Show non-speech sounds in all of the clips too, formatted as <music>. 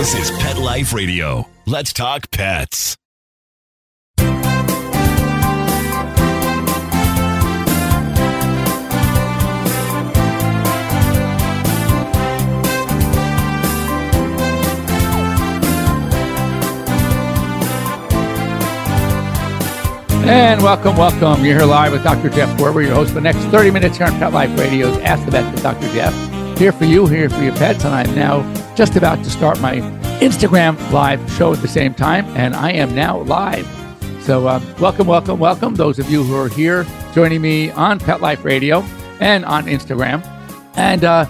This is Pet Life Radio. Let's talk pets. And welcome, welcome. You're here live with Dr. Jeff Werber, your host for the next 30 minutes here on Pet Life Radio's Ask the Vet with Dr. Jeff. Here for you, here for your pets. And I'm now just about to start my Instagram live show at the same time. And I am now live. So, uh, welcome, welcome, welcome. Those of you who are here joining me on Pet Life Radio and on Instagram. And uh,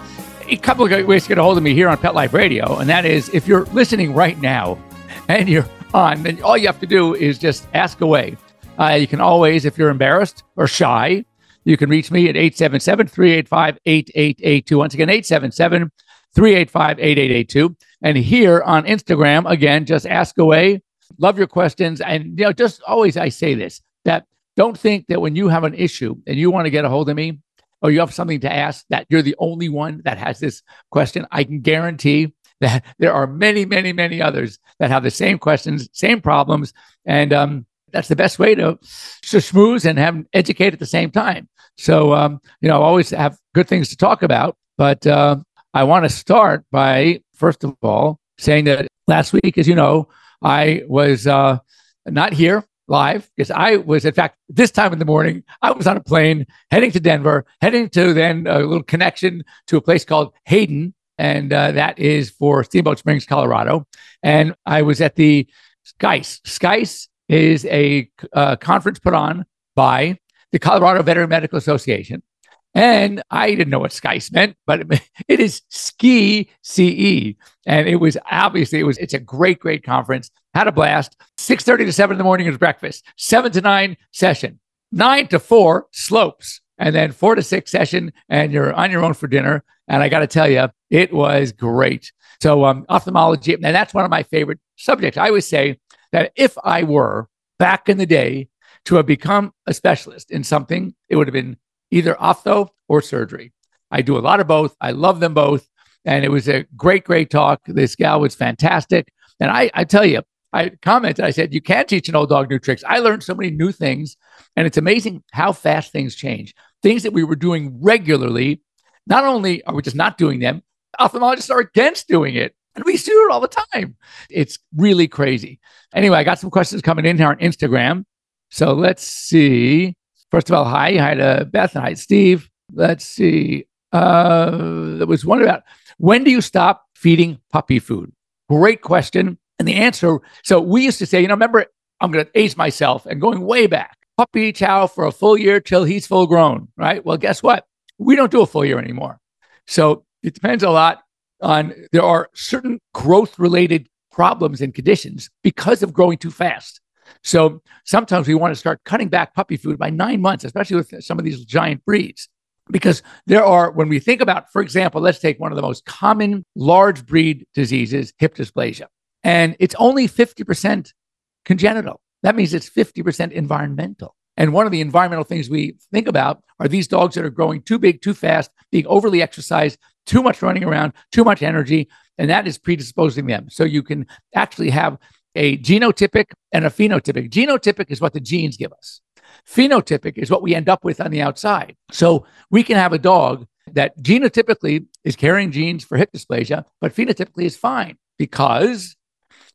a couple of ways to get a hold of me here on Pet Life Radio. And that is if you're listening right now <laughs> and you're on, then all you have to do is just ask away. Uh, you can always, if you're embarrassed or shy, you can reach me at 877 385 8882. Once again, 877 385 8882. And here on Instagram, again, just ask away. Love your questions. And, you know, just always I say this that don't think that when you have an issue and you want to get a hold of me or you have something to ask, that you're the only one that has this question. I can guarantee that there are many, many, many others that have the same questions, same problems. And, um, that's the best way to, schmooze and have educate at the same time. So, um, you know, I always have good things to talk about. But uh, I want to start by, first of all, saying that last week, as you know, I was uh, not here live because I was, in fact, this time in the morning, I was on a plane heading to Denver, heading to then a little connection to a place called Hayden. And uh, that is for Steamboat Springs, Colorado. And I was at the SKICE. SKICE is a uh, conference put on by the Colorado Veterinary Medical Association. And I didn't know what SCICE meant, but <laughs> it is ski CE. And it was obviously it was it's a great, great conference. Had a blast. 6:30 to 7 in the morning is breakfast. Seven to nine session. Nine to four slopes. And then four to six session, and you're on your own for dinner. And I got to tell you, it was great. So um, ophthalmology, and that's one of my favorite subjects. I always say that if I were back in the day to have become a specialist in something, it would have been either ophtho or surgery. I do a lot of both. I love them both. And it was a great, great talk. This gal was fantastic. And I, I tell you, I commented, I said, you can't teach an old dog new tricks. I learned so many new things. And it's amazing how fast things change. Things that we were doing regularly, not only are we just not doing them, ophthalmologists are against doing it. And we do it all the time. It's really crazy. Anyway, I got some questions coming in here on Instagram. So let's see. First of all, hi. Hi to Beth and hi, Steve. Let's see. Uh, there was one about when do you stop feeding puppy food? Great question. And the answer so we used to say, you know, remember, I'm going to age myself and going way back puppy chow for a full year till he's full grown, right? Well, guess what? We don't do a full year anymore. So it depends a lot on there are certain growth related problems and conditions because of growing too fast. So sometimes we want to start cutting back puppy food by nine months, especially with some of these giant breeds. Because there are, when we think about, for example, let's take one of the most common large breed diseases, hip dysplasia, and it's only 50% congenital. That means it's 50% environmental. And one of the environmental things we think about are these dogs that are growing too big, too fast, being overly exercised, too much running around, too much energy, and that is predisposing them. So you can actually have a genotypic and a phenotypic. Genotypic is what the genes give us. Phenotypic is what we end up with on the outside. So we can have a dog that genotypically is carrying genes for hip dysplasia, but phenotypically is fine because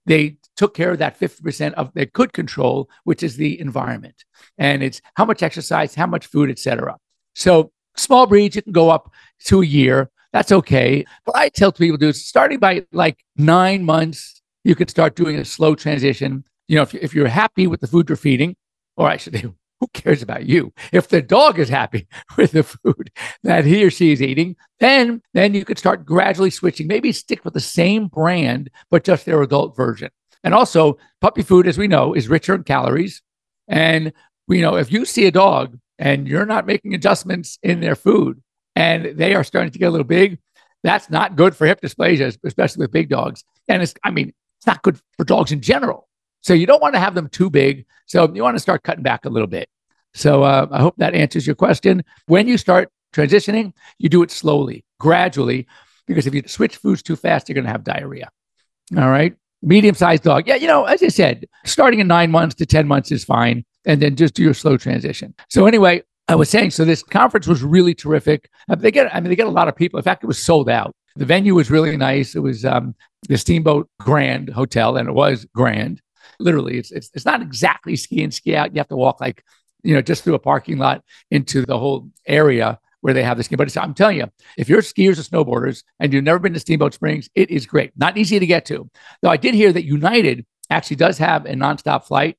they took care of that 50% of they could control, which is the environment. And it's how much exercise, how much food, etc. So small breeds, you can go up to a year. That's okay. But I tell people to do starting by like nine months, you could start doing a slow transition. You know, if, if you're happy with the food you're feeding, or I should say, <laughs> who cares about you? If the dog is happy <laughs> with the food that he or she is eating, then then you could start gradually switching. Maybe stick with the same brand, but just their adult version. And also, puppy food, as we know, is richer in calories. And you know, if you see a dog and you're not making adjustments in their food and they are starting to get a little big, that's not good for hip dysplasia, especially with big dogs. And it's, I mean, it's not good for dogs in general. So you don't want to have them too big. So you want to start cutting back a little bit. So uh, I hope that answers your question. When you start transitioning, you do it slowly, gradually, because if you switch foods too fast, you're going to have diarrhea. All right. Medium sized dog. Yeah. You know, as I said, starting in nine months to 10 months is fine. And then just do your slow transition. So, anyway, I was saying, so this conference was really terrific. They get, I mean, they get a lot of people. In fact, it was sold out. The venue was really nice. It was um, the Steamboat Grand Hotel, and it was grand. Literally, it's, it's it's not exactly ski and ski out. You have to walk like, you know, just through a parking lot into the whole area where they have the ski. But I'm telling you, if you're skiers or snowboarders and you've never been to Steamboat Springs, it is great. Not easy to get to. Though I did hear that United actually does have a nonstop flight.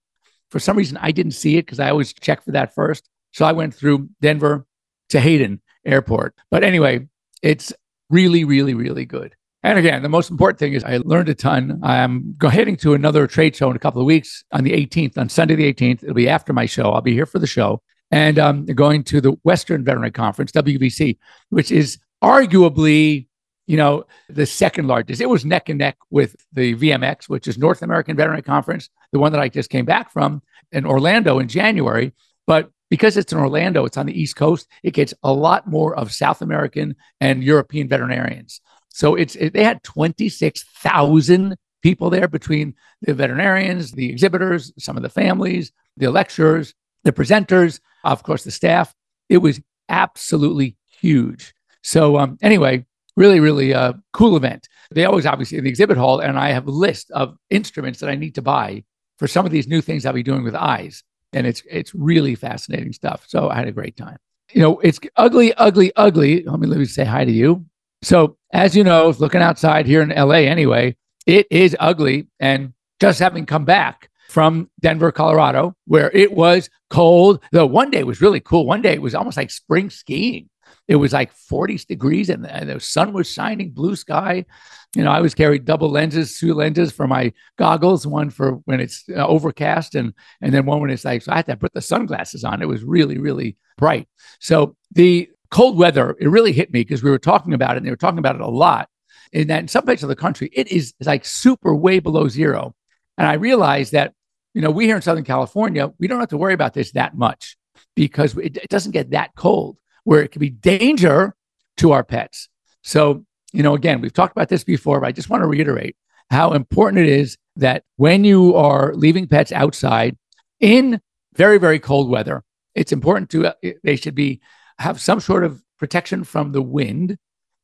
For some reason, I didn't see it because I always check for that first. So I went through Denver to Hayden Airport. But anyway, it's really, really, really good. And again, the most important thing is I learned a ton. I'm heading to another trade show in a couple of weeks on the 18th, on Sunday the 18th. It'll be after my show. I'll be here for the show and um, going to the Western Veterinary Conference, WVC, which is arguably, you know, the second largest. It was neck and neck with the VMX, which is North American Veterinary Conference, the one that I just came back from in Orlando in January. But because it's in Orlando, it's on the East Coast, it gets a lot more of South American and European veterinarians. So it's it, they had 26,000 people there between the veterinarians, the exhibitors, some of the families, the lecturers, the presenters, of course, the staff. It was absolutely huge. So, um, anyway, really, really uh, cool event. They always obviously in the exhibit hall, and I have a list of instruments that I need to buy for some of these new things I'll be doing with eyes, and it's it's really fascinating stuff. So I had a great time. You know, it's ugly, ugly, ugly. Let me let me say hi to you. So as you know, looking outside here in LA, anyway, it is ugly, and just having come back from Denver, Colorado, where it was cold. The one day was really cool. One day it was almost like spring skiing. It was like 40 degrees and the, and the sun was shining, blue sky. You know, I always carry double lenses, two lenses for my goggles, one for when it's uh, overcast and and then one when it's like so I had to put the sunglasses on. It was really really bright. So the cold weather, it really hit me because we were talking about it and they were talking about it a lot. In that in some parts of the country, it is like super way below zero. And I realized that, you know, we here in Southern California, we don't have to worry about this that much because it, it doesn't get that cold where it could be danger to our pets. So, you know, again, we've talked about this before, but I just want to reiterate how important it is that when you are leaving pets outside in very, very cold weather, it's important to, uh, they should be, have some sort of protection from the wind.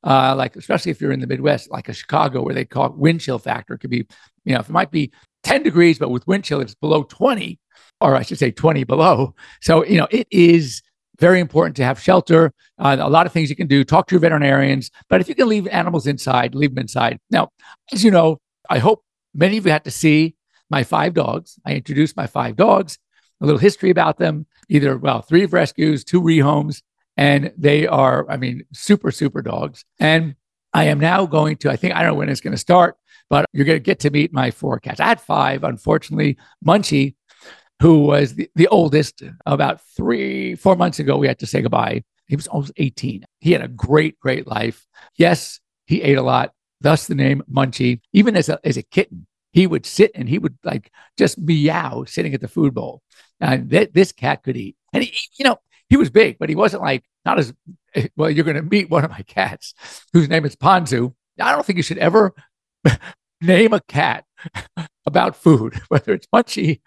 Uh, like especially if you're in the Midwest, like a Chicago, where they call it wind chill factor, it could be, you know, if it might be 10 degrees, but with wind chill, it's below 20, or I should say 20 below. So, you know, it is very important to have shelter. Uh, a lot of things you can do. Talk to your veterinarians. But if you can leave animals inside, leave them inside. Now, as you know, I hope many of you had to see my five dogs. I introduced my five dogs, a little history about them. Either, well, three rescues, two rehomes, and they are, I mean, super, super dogs. And I am now going to, I think, I don't know when it's going to start, but you're going to get to meet my four cats. I had five, unfortunately. Munchie, who was the, the oldest, about three, four months ago, we had to say goodbye. He was almost 18. He had a great, great life. Yes, he ate a lot, thus the name Munchie. Even as a, as a kitten, he would sit and he would like just meow sitting at the food bowl. And th- this cat could eat. And he, you know, he was big, but he wasn't like, not as <laughs> well. You're going to meet one of my cats whose name is Ponzu. I don't think you should ever name a cat <laughs> about food, <laughs> whether it's Munchie,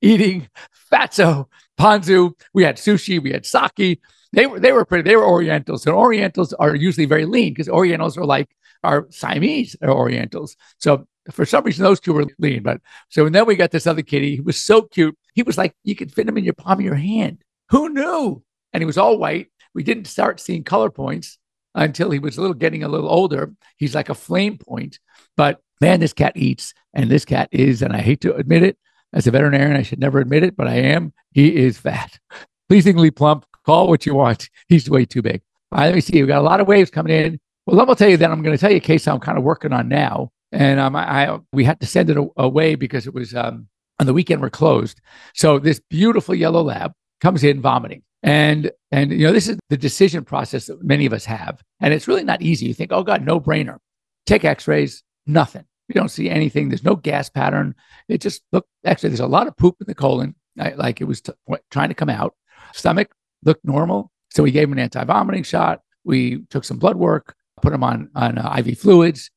eating Fatso, Ponzu. We had sushi, we had sake. They were they were pretty. They were Orientals, and Orientals are usually very lean because Orientals are like our Siamese Orientals. So for some reason, those two were lean. But so and then we got this other kitty. He was so cute. He was like you could fit him in your palm of your hand. Who knew? And he was all white. We didn't start seeing color points until he was a little getting a little older. He's like a flame point. But man, this cat eats, and this cat is, and I hate to admit it, as a veterinarian, I should never admit it, but I am. He is fat, <laughs> pleasingly plump. Call what you want. He's way too big. All right, let me see. We've got a lot of waves coming in. Well, let me tell you that I'm going to tell you a case I'm kind of working on now, and um, I, I we had to send it away because it was um, on the weekend we're closed. So this beautiful yellow lab comes in vomiting. And and you know, this is the decision process that many of us have. And it's really not easy. You think, oh God, no brainer. Take x-rays, nothing. You don't see anything. There's no gas pattern. It just look actually there's a lot of poop in the colon, like it was t- trying to come out. Stomach looked normal. So we gave him an anti-vomiting shot. We took some blood work, put him on on uh, IV fluids,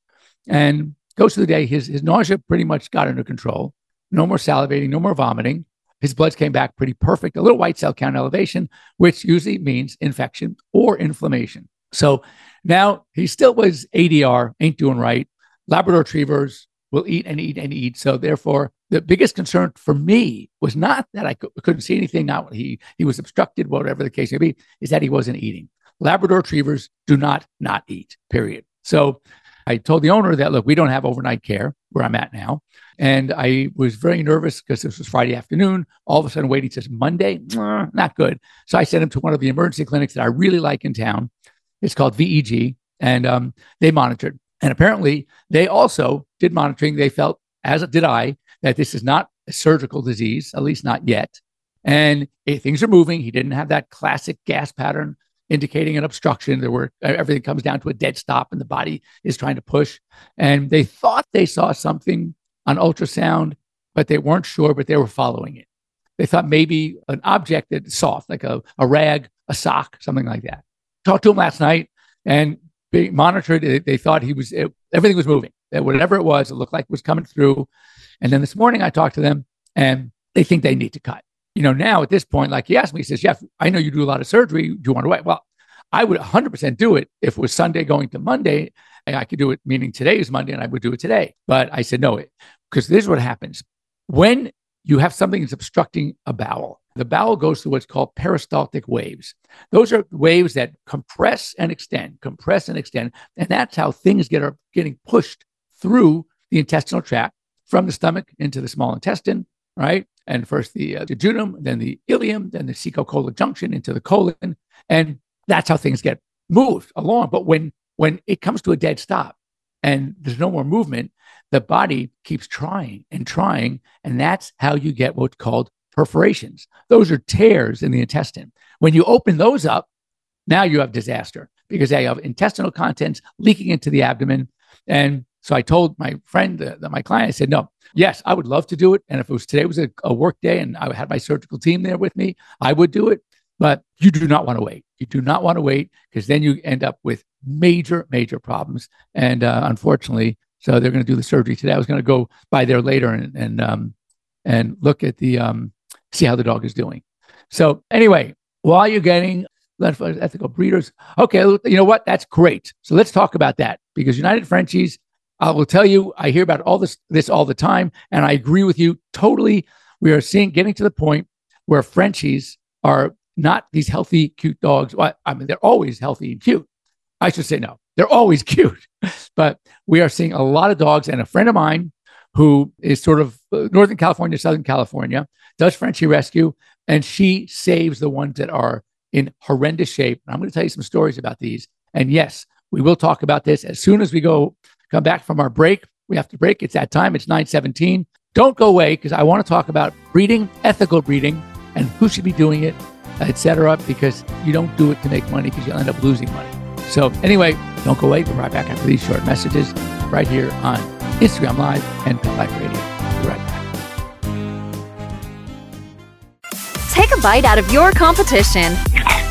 and goes through the day. His, his nausea pretty much got under control. No more salivating, no more vomiting. His bloods came back pretty perfect. A little white cell count elevation, which usually means infection or inflammation. So now he still was ADR, ain't doing right. Labrador retrievers will eat and eat and eat. So therefore, the biggest concern for me was not that I couldn't see anything, not he he was obstructed, whatever the case may be, is that he wasn't eating. Labrador retrievers do not not eat. Period. So I told the owner that look, we don't have overnight care where I'm at now, and I was very nervous because this was Friday afternoon. All of a sudden, waiting says Monday, not good. So I sent him to one of the emergency clinics that I really like in town. It's called VEG, and um, they monitored. And apparently, they also did monitoring. They felt, as did I, that this is not a surgical disease, at least not yet. And things are moving. He didn't have that classic gas pattern indicating an obstruction. There were everything comes down to a dead stop, and the body is trying to push. And they thought they saw something on ultrasound, but they weren't sure. But they were following it. They thought maybe an object that's soft, like a, a rag, a sock, something like that. Talked to him last night, and being monitored. They thought he was it, everything was moving. That whatever it was, it looked like it was coming through. And then this morning, I talked to them, and they think they need to cut. You know, now at this point, like he asked me, he says, "Jeff, I know you do a lot of surgery. Do you want to wait?" Well, I would 100% do it if it was Sunday going to Monday. And I could do it, meaning today is Monday, and I would do it today. But I said no, because this is what happens when you have something that's obstructing a bowel the bowel goes through what's called peristaltic waves. Those are waves that compress and extend, compress and extend. And that's how things get are getting pushed through the intestinal tract from the stomach into the small intestine, right? And first the, uh, jejunum, then the ileum, then the cecal junction into the colon. And that's how things get moved along. But when when it comes to a dead stop and there's no more movement, the body keeps trying and trying. And that's how you get what's called perforations. Those are tears in the intestine. When you open those up, now you have disaster because they have intestinal contents leaking into the abdomen. And so I told my friend, uh, my client, I said, no, yes, I would love to do it. And if it was today was a, a work day and I had my surgical team there with me, I would do it. But you do not want to wait. You do not want to wait because then you end up with major, major problems. And uh, unfortunately, so they're going to do the surgery today. I was going to go by there later and and um, and look at the um, see how the dog is doing. So anyway, while you're getting ethical breeders, okay, you know what? That's great. So let's talk about that because United Frenchies, I will tell you, I hear about all this this all the time, and I agree with you totally. We are seeing getting to the point where Frenchies are not these healthy, cute dogs. Well, I mean, they're always healthy and cute. I should say no, they're always <laughs> cute, but we are seeing a lot of dogs. And a friend of mine who is sort of uh, Northern California, Southern California, does Frenchie Rescue, and she saves the ones that are in horrendous shape. And I'm going to tell you some stories about these. And yes, we will talk about this as soon as we go come back from our break. We have to break. It's that time. It's 917. Don't go away because I want to talk about breeding, ethical breeding, and who should be doing it, etc. Because you don't do it to make money because you'll end up losing money. So anyway, don't go away. We'll be right back after these short messages right here on Instagram Live and Pet Life Radio. Be right back. Take a bite out of your competition.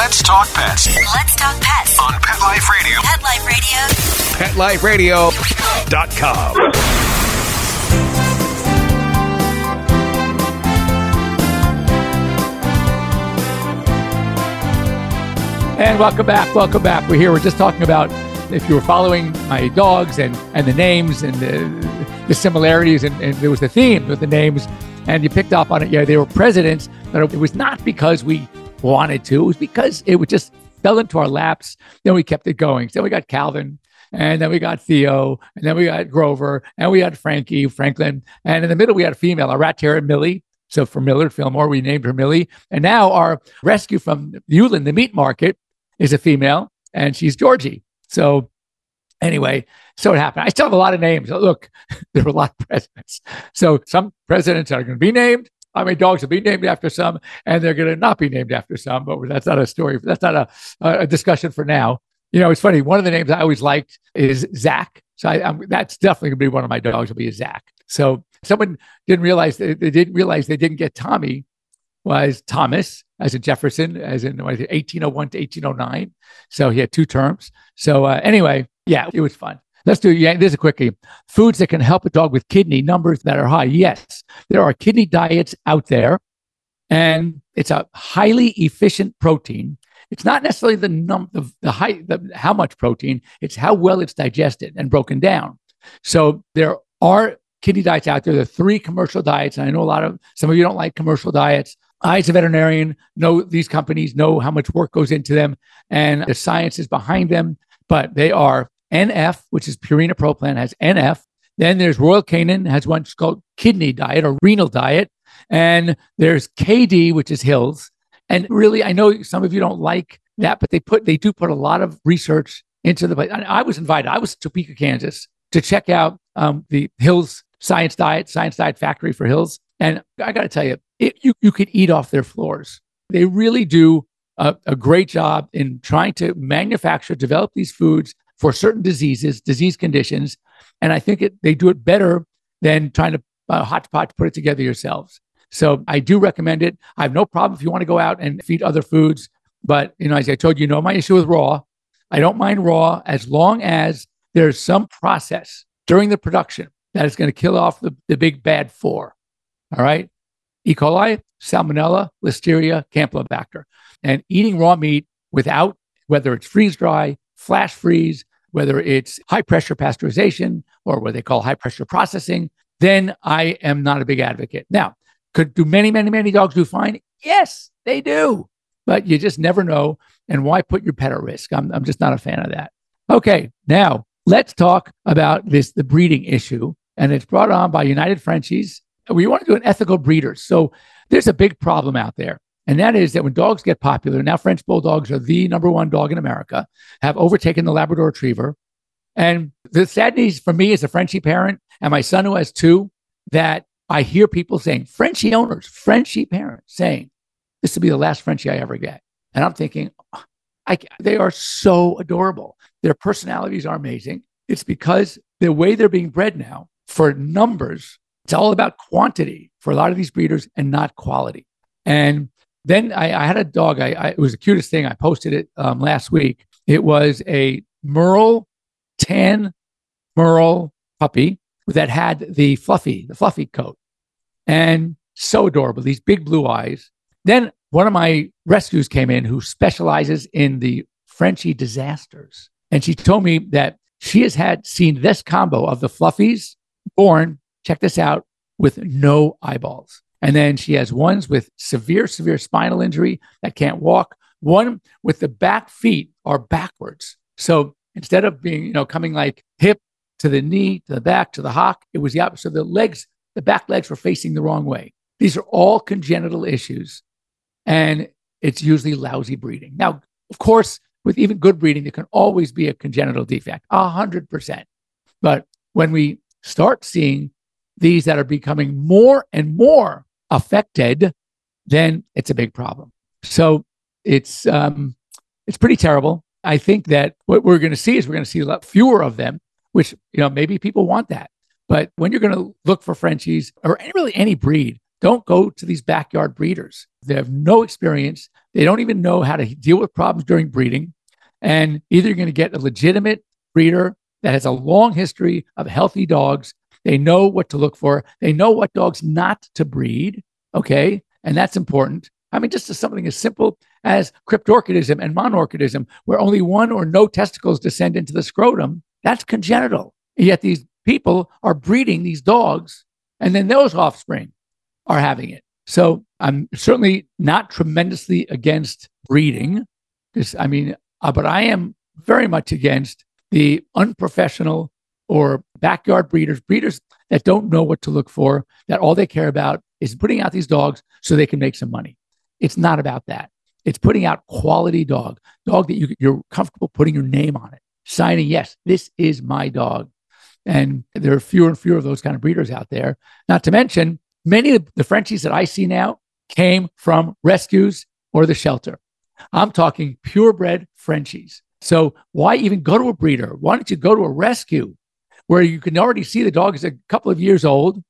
Let's talk pets. Let's talk pets on Pet Life Radio. Pet Life Radio. PetLifeRadio.com. And welcome back. Welcome back. We're here. We're just talking about if you were following my dogs and, and the names and the, the similarities, and, and there was the theme with the names, and you picked up on it. Yeah, they were presidents, but it was not because we wanted to. It was because it would just fell into our laps. Then we kept it going. So then we got Calvin, and then we got Theo, and then we got Grover, and we had Frankie, Franklin, and in the middle we had a female, a rat terrier, Millie. So for Millard Fillmore, we named her Millie. And now our rescue from Yulin, the meat market, is a female, and she's Georgie. So anyway, so it happened. I still have a lot of names. Look, <laughs> there were a lot of presidents. So some presidents are going to be named. I mean, dogs will be named after some, and they're going to not be named after some. But that's not a story. That's not a, a discussion for now. You know, it's funny. One of the names I always liked is Zach. So I, that's definitely going to be one of my dogs. Will be a Zach. So someone didn't realize they, they didn't realize they didn't get Tommy was Thomas, as in Jefferson, as in 1801 to 1809. So he had two terms. So uh, anyway, yeah, it was fun. Let's do, yeah, this is a quickie. Foods that can help a dog with kidney numbers that are high. Yes, there are kidney diets out there, and it's a highly efficient protein. It's not necessarily the num the, the high the, how much protein, it's how well it's digested and broken down. So there are kidney diets out there. There are three commercial diets. And I know a lot of some of you don't like commercial diets. I, as a veterinarian, know these companies, know how much work goes into them, and the science is behind them. But they are NF, which is Purina Pro Plan, has NF. Then there's Royal Canin, has one called kidney diet or renal diet. And there's KD, which is Hills. And really, I know some of you don't like that, but they put they do put a lot of research into the place. I was invited. I was to Topeka, Kansas, to check out um, the Hills Science Diet, Science Diet Factory for Hills. And I got to tell you, it, you you could eat off their floors. They really do a, a great job in trying to manufacture, develop these foods for certain diseases, disease conditions. And I think it, they do it better than trying to uh, hot pot to put it together yourselves. So I do recommend it. I have no problem if you want to go out and feed other foods. But, you know, as I told you, you know, my issue with raw, I don't mind raw as long as there's some process during the production that is going to kill off the, the big bad four. All right. E. coli, salmonella, listeria, campylobacter. And eating raw meat without, whether it's freeze dry, flash freeze, whether it's high pressure pasteurization or what they call high pressure processing, then I am not a big advocate. Now, could do many, many, many dogs do fine? Yes, they do. But you just never know. And why put your pet at risk? I'm, I'm just not a fan of that. Okay, now let's talk about this the breeding issue. And it's brought on by United Frenchies. We want to do an ethical breeder. So there's a big problem out there. And that is that when dogs get popular, now French Bulldogs are the number one dog in America, have overtaken the Labrador Retriever. And the sad news for me as a Frenchie parent and my son who has two, that I hear people saying, Frenchie owners, Frenchie parents saying, this will be the last Frenchie I ever get. And I'm thinking, I, they are so adorable. Their personalities are amazing. It's because the way they're being bred now for numbers, it's all about quantity for a lot of these breeders and not quality. And then I, I had a dog. I, I, it was the cutest thing. I posted it um, last week. It was a Merle tan Merle puppy that had the fluffy, the fluffy coat, and so adorable. These big blue eyes. Then one of my rescues came in who specializes in the Frenchie disasters, and she told me that she has had seen this combo of the fluffies born. Check this out with no eyeballs. And then she has ones with severe, severe spinal injury that can't walk, one with the back feet are backwards. So instead of being, you know, coming like hip to the knee, to the back, to the hock, it was the opposite. So the legs, the back legs were facing the wrong way. These are all congenital issues. And it's usually lousy breeding. Now, of course, with even good breeding, there can always be a congenital defect, a hundred percent. But when we start seeing these that are becoming more and more affected, then it's a big problem. So it's um, it's pretty terrible. I think that what we're going to see is we're going to see a lot fewer of them, which you know maybe people want that. But when you're going to look for Frenchies or any, really any breed, don't go to these backyard breeders. They have no experience. They don't even know how to deal with problems during breeding. And either you're going to get a legitimate breeder that has a long history of healthy dogs they know what to look for. They know what dogs not to breed. Okay. And that's important. I mean, just something as simple as cryptorchidism and monorchidism, where only one or no testicles descend into the scrotum, that's congenital. And yet these people are breeding these dogs, and then those offspring are having it. So I'm certainly not tremendously against breeding, because I mean, uh, but I am very much against the unprofessional or backyard breeders, breeders that don't know what to look for, that all they care about is putting out these dogs so they can make some money. It's not about that. It's putting out quality dog, dog that you, you're comfortable putting your name on it, signing, yes, this is my dog. And there are fewer and fewer of those kind of breeders out there. Not to mention, many of the Frenchies that I see now came from rescues or the shelter. I'm talking purebred Frenchies. So why even go to a breeder? Why don't you go to a rescue where you can already see the dog is a couple of years old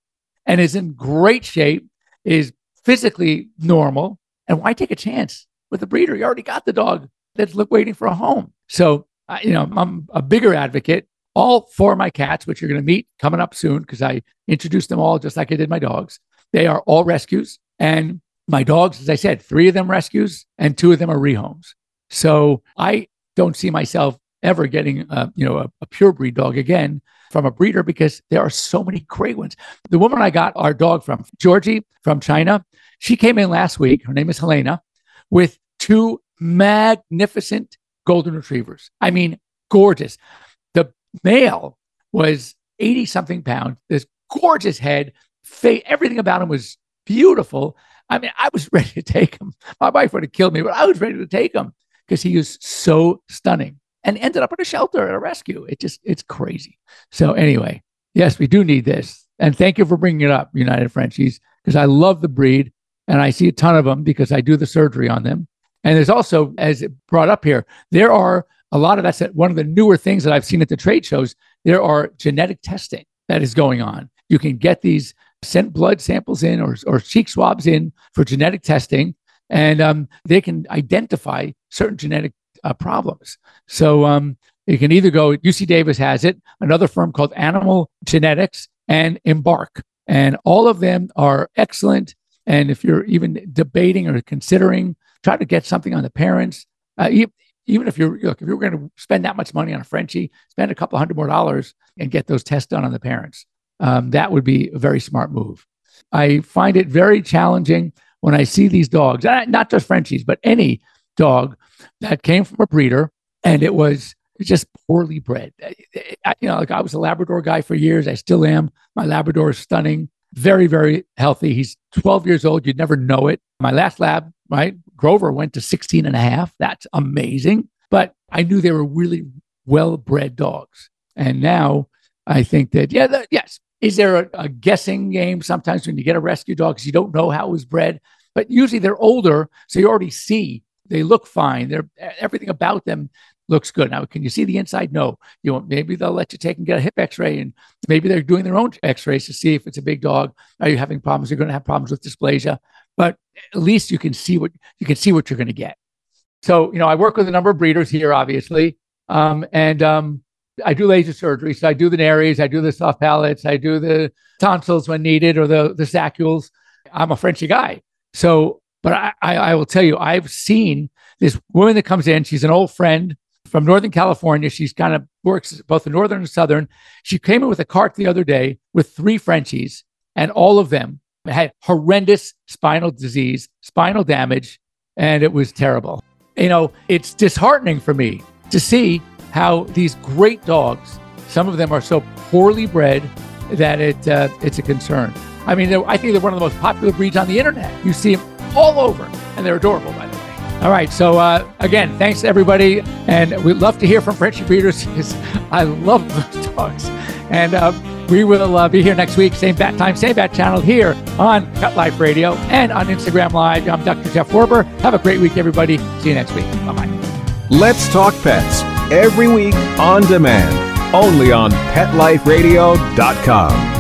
and is in great shape, is physically normal. And why take a chance with a breeder? You already got the dog that's waiting for a home. So, you know, I'm a bigger advocate. All four of my cats, which you're going to meet coming up soon, because I introduced them all just like I did my dogs, they are all rescues. And my dogs, as I said, three of them rescues and two of them are rehomes. So I don't see myself ever getting, a, you know, a, a pure breed dog again from a breeder because there are so many great ones. The woman I got our dog from, Georgie from China, she came in last week. Her name is Helena with two magnificent golden retrievers. I mean, gorgeous. The male was 80 something pounds, this gorgeous head, everything about him was beautiful. I mean, I was <laughs> ready to take him. My wife would have killed me, but I was ready to take him because he was so stunning and ended up in a shelter at a rescue. It just, it's crazy. So, anyway, yes, we do need this. And thank you for bringing it up, United Frenchies, because I love the breed and I see a ton of them because I do the surgery on them. And there's also, as it brought up here, there are a lot of that's one of the newer things that I've seen at the trade shows. There are genetic testing that is going on. You can get these sent blood samples in or, or cheek swabs in for genetic testing, and um, they can identify certain genetic uh, problems. So um, you can either go, UC Davis has it, another firm called Animal Genetics, and Embark. And all of them are excellent. And if you're even debating or considering trying to get something on the parents, uh, even if you're look, if you're going to spend that much money on a Frenchie, spend a couple hundred more dollars and get those tests done on the parents. Um, that would be a very smart move. I find it very challenging when I see these dogs, uh, not just Frenchies, but any dog that came from a breeder and it was just poorly bred. I, you know, like I was a Labrador guy for years. I still am. My Labrador is stunning, very, very healthy. He's 12 years old. You'd never know it. My last lab, right? Grover went to 16 and a half. That's amazing. But I knew they were really well bred dogs. And now I think that, yeah, yes. Is there a, a guessing game sometimes when you get a rescue dog because you don't know how it was bred? But usually they're older. So you already see they look fine. They're everything about them looks good. Now, can you see the inside? No. You know, maybe they'll let you take and get a hip X-ray, and maybe they're doing their own X-rays to see if it's a big dog. Are you having problems? You're going to have problems with dysplasia, but at least you can see what you can see what you're going to get. So, you know, I work with a number of breeders here, obviously, um, and um, I do laser surgery. So I do the nares, I do the soft palates, I do the tonsils when needed, or the the saccules. I'm a Frenchy guy, so but I, I, I will tell you, I've seen this woman that comes in. She's an old friend from Northern California. She's kind of works both the Northern and Southern. She came in with a cart the other day with three Frenchies, and all of them had horrendous spinal disease, spinal damage, and it was terrible. You know, it's disheartening for me to see how these great dogs, some of them are so poorly bred that it uh, it's a concern. I mean, I think they're one of the most popular breeds on the internet. You see them all over, and they're adorable, by the way. All right. So uh, again, thanks everybody, and we'd love to hear from Frenchie breeders because <laughs> I love those dogs. And uh, we will uh, be here next week, same bat time, same bat channel here on Pet Life Radio and on Instagram Live. I'm Dr. Jeff Werber. Have a great week, everybody. See you next week. Bye bye. Let's talk pets every week on demand, only on PetLifeRadio.com.